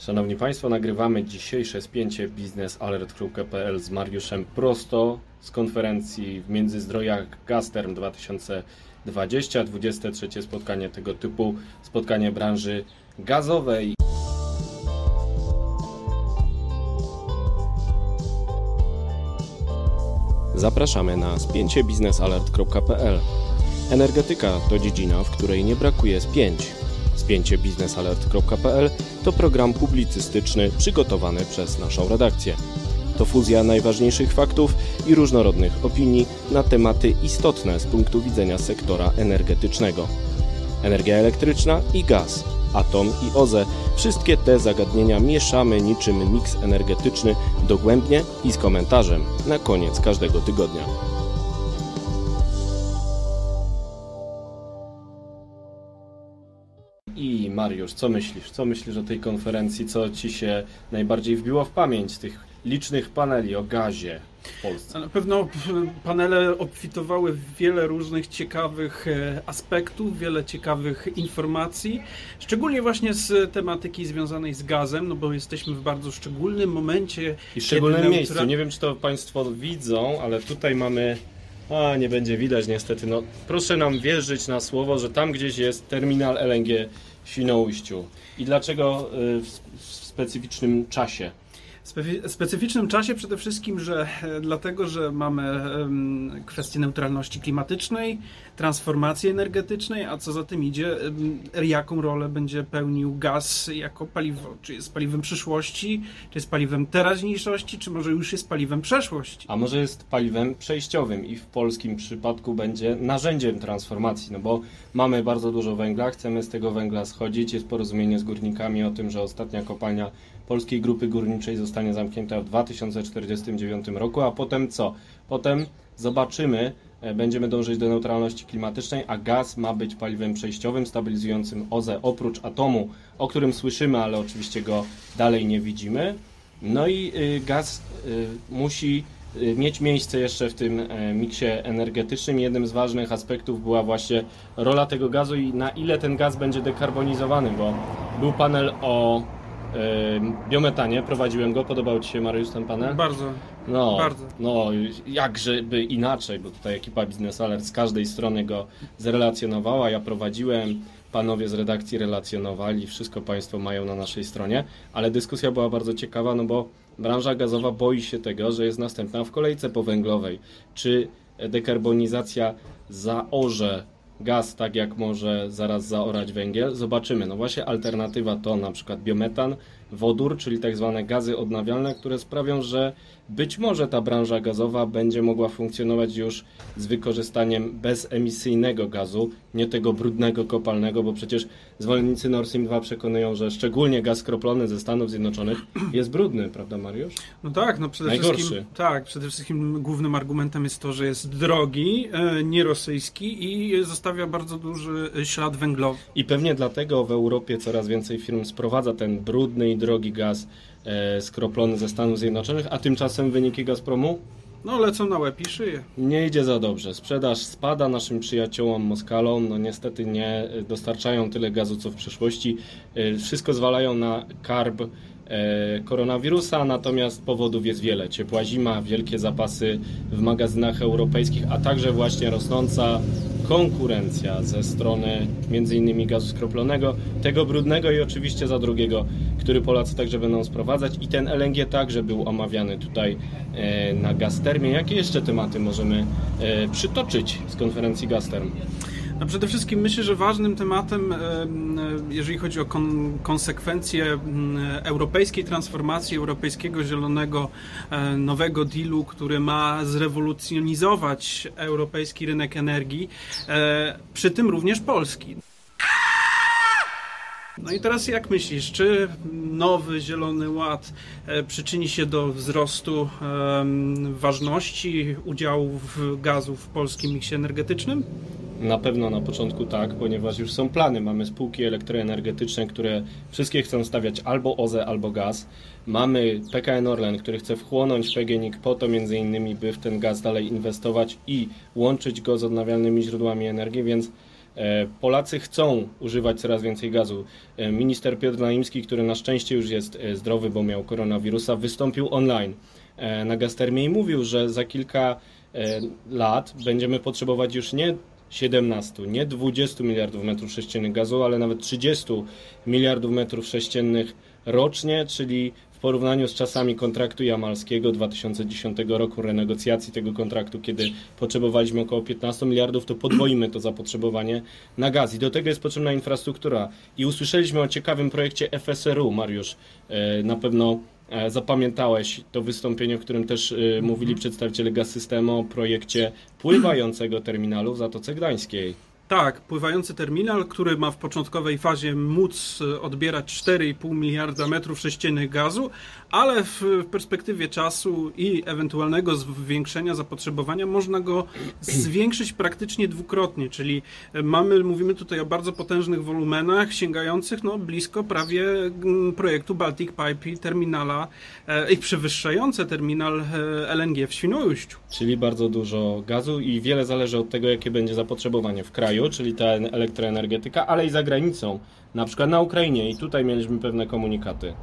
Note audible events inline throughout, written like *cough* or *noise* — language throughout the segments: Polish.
Szanowni Państwo, nagrywamy dzisiejsze spięcie biznesalert.pl z Mariuszem prosto z konferencji w Międzyzdrojach Gasterm 2020, 23 spotkanie tego typu, spotkanie branży gazowej. Zapraszamy na spięcie biznesalert.pl. Energetyka to dziedzina, w której nie brakuje spięć. Spięcie biznesalert.pl to program publicystyczny przygotowany przez naszą redakcję. To fuzja najważniejszych faktów i różnorodnych opinii na tematy istotne z punktu widzenia sektora energetycznego. Energia elektryczna i gaz, atom i OZE wszystkie te zagadnienia mieszamy niczym miks energetyczny dogłębnie i z komentarzem na koniec każdego tygodnia. Mariusz, co myślisz? Co myślisz o tej konferencji? Co ci się najbardziej wbiło w pamięć tych licznych paneli o gazie w Polsce? Na pewno panele obfitowały w wiele różnych ciekawych e, aspektów, wiele ciekawych informacji, szczególnie właśnie z tematyki związanej z gazem, no bo jesteśmy w bardzo szczególnym momencie. I szczególnym neutra... miejscu. Nie wiem, czy to Państwo widzą, ale tutaj mamy a, nie będzie widać niestety. No, proszę nam wierzyć na słowo, że tam gdzieś jest terminal LNG Świnoujściu. I dlaczego y, w, w specyficznym czasie? Specyficznym czasie przede wszystkim, że e, dlatego, że mamy kwestię neutralności klimatycznej, transformacji energetycznej, a co za tym idzie, jaką rolę będzie pełnił gaz jako paliwo. Czy jest paliwem przyszłości, czy jest paliwem teraźniejszości, czy może już jest paliwem przeszłości. A może jest paliwem przejściowym i w polskim przypadku będzie narzędziem transformacji, no bo mamy bardzo dużo węgla, chcemy z tego węgla schodzić, jest porozumienie z górnikami o tym, że ostatnia kopalnia Polskiej Grupy Górniczej zostanie zamknięta w 2049 roku, a potem co? Potem zobaczymy, e, będziemy dążyć do neutralności klimatycznej, a gaz ma być paliwem przejściowym, stabilizującym OZE oprócz atomu, o którym słyszymy, ale oczywiście go dalej nie widzimy. No i y, gaz y, musi y, mieć miejsce jeszcze w tym e, miksie energetycznym. Jednym z ważnych aspektów była właśnie rola tego gazu i na ile ten gaz będzie dekarbonizowany, bo był panel o biometanie, prowadziłem go, podobał Ci się Mariusz ten panel? Bardzo, no, bardzo. No, jakżeby inaczej, bo tutaj ekipa Business Alert z każdej strony go zrelacjonowała, ja prowadziłem, panowie z redakcji relacjonowali, wszystko Państwo mają na naszej stronie, ale dyskusja była bardzo ciekawa, no bo branża gazowa boi się tego, że jest następna w kolejce powęglowej. Czy dekarbonizacja zaorze gaz, tak jak może zaraz zaorać węgiel. Zobaczymy. No właśnie alternatywa to na przykład biometan, wodór, czyli tak zwane gazy odnawialne, które sprawią, że być może ta branża gazowa będzie mogła funkcjonować już z wykorzystaniem bezemisyjnego gazu, nie tego brudnego kopalnego, bo przecież zwolennicy Nord Stream 2 przekonują, że szczególnie gaz skroplony ze Stanów Zjednoczonych jest brudny, prawda Mariusz? No tak, no przede Najgorszy. wszystkim tak, przede wszystkim głównym argumentem jest to, że jest drogi, e, nie rosyjski i zostawia bardzo duży ślad węglowy. I pewnie dlatego w Europie coraz więcej firm sprowadza ten brudny i drogi gaz e, skroplony ze Stanów Zjednoczonych, a tymczasem wyniki Gazpromu? No lecą na łeb i szyję. Nie idzie za dobrze. Sprzedaż spada naszym przyjaciołom Moskalom. No niestety nie dostarczają tyle gazu co w przeszłości. E, wszystko zwalają na karb E, koronawirusa, natomiast powodów jest wiele. Ciepła zima, wielkie zapasy w magazynach europejskich, a także właśnie rosnąca konkurencja ze strony m.in. gazu skroplonego, tego brudnego i oczywiście za drugiego, który Polacy także będą sprowadzać i ten LNG także był omawiany tutaj e, na Gastermie. Jakie jeszcze tematy możemy e, przytoczyć z konferencji Gasterm? No przede wszystkim myślę, że ważnym tematem, jeżeli chodzi o kon konsekwencje europejskiej transformacji, europejskiego zielonego e, nowego dealu, który ma zrewolucjonizować europejski rynek energii, e, przy tym również polski. No i teraz jak myślisz, czy nowy Zielony Ład e, przyczyni się do wzrostu ważności udziału gazu w polskim miksie energetycznym? Na pewno na początku tak, ponieważ już są plany. Mamy spółki elektroenergetyczne, które wszystkie chcą stawiać albo OZE, albo gaz. Mamy PKN Orlen, który chce wchłonąć PGNiG po to między innymi, by w ten gaz dalej inwestować i łączyć go z odnawialnymi źródłami energii, więc E, Polacy chcą używać coraz więcej gazu. E, Minister Piotr Naimski, który na szczęście już jest e, zdrowy, bo miał koronawirusa, wystąpił online na Gastermie i mówił, że za kilka lat będziemy potrzebować już nie 17, nie 20 miliardów metrów sześciennych gazu, ale nawet 30 miliardów metrów sześciennych rocznie, czyli w porównaniu z czasami kontraktu jamalskiego 2010 roku, renegocjacji tego kontraktu, kiedy potrzebowaliśmy około 15 miliardów, to podwoimy to zapotrzebowanie na gaz. I do tego jest potrzebna infrastruktura. I usłyszeliśmy o ciekawym projekcie FSRU, Mariusz, e, na pewno zapamiętałeś to wystąpienie, w którym też e, mówili przedstawiciele Gaz Systemu o projekcie pływającego terminalu w Zatoce Gdańskiej. Tak, pływający terminal, który ma w początkowej fazie móc e, odbierać 4,5 miliarda metrów sześciennych gazu, ale w perspektywie czasu i ewentualnego zwiększenia zapotrzebowania można go *clears throat* zwiększyć praktycznie dwukrotnie, czyli e, mamy, mówimy tutaj o bardzo potężnych wolumenach sięgających no, blisko prawie mm, projektu Baltic Pipe i terminala e, i przewyższające terminal LNG w Świnoujściu. Czyli bardzo dużo gazu i wiele zależy od tego, jakie będzie zapotrzebowanie w kraju, czyli ta elektroenergetyka, ale i za granicą, na przykład na Ukrainie i tutaj mieliśmy pewne komunikaty.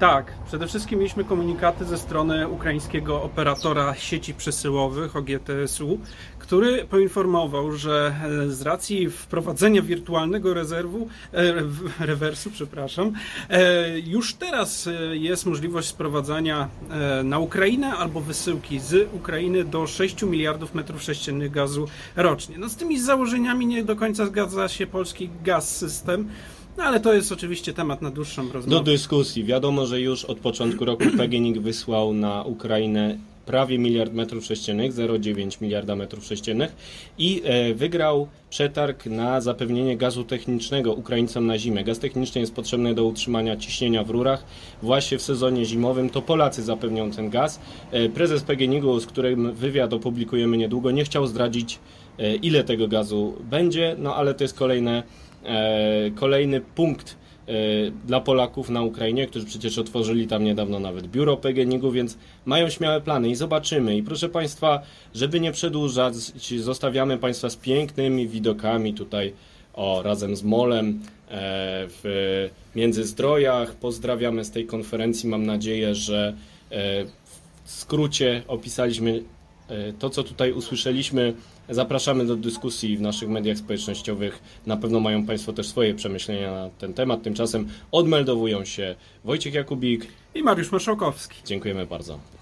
Tak, przede wszystkim mieliśmy komunikaty ze strony ukraińskiego operatora sieci przesyłowych OGTSU, który poinformował, że e, z racji wprowadzenia wirtualnego rezerwu, e, rewersu, przepraszam, e, już teraz jest możliwość sprowadzania na Ukrainę albo wysyłki z Ukrainy do 6 miliardów metrów sześciennych gazu rocznie. No z tymi założeniami nie do końca zgadza się polski gaz system. No ale to jest oczywiście temat na dłuższą Do rozmowę. dyskusji. Wiadomo, że już od początku roku *clears throat* PGNiG wysłał na Ukrainę prawie miliard metrów sześciennych, 0,9 miliarda metrów sześciennych i e, wygrał przetarg na zapewnienie gazu technicznego Ukraińcom na zimę. Gaz techniczny jest potrzebny do utrzymania ciśnienia w rurach. Właśnie w sezonie zimowym to Polacy zapewnią ten gaz. E, prezes PGNiG-u, z którym wywiad opublikujemy niedługo, nie chciał zdradzić e, ile tego gazu będzie, no ale to jest kolejne, kolejny punkt e, dla Polaków na Ukrainie, którzy przecież otworzyli tam niedawno nawet biuro PGNiG-u, więc mają śmiałe plany i zobaczymy. I proszę Państwa, żeby nie przedłużać, zostawiamy Państwa z pięknymi widokami tutaj o, razem z Molem e, w Międzyzdrojach. Pozdrawiamy z tej konferencji. Mam nadzieję, że e, w skrócie opisaliśmy e, to, co tutaj usłyszeliśmy. Zapraszamy do dyskusji w naszych mediach społecznościowych. Na pewno mają Państwo też swoje przemyślenia na ten temat. Tymczasem odmeldowują się Wojciech Jakubik. I Mariusz Marszałkowski. Dziękujemy bardzo.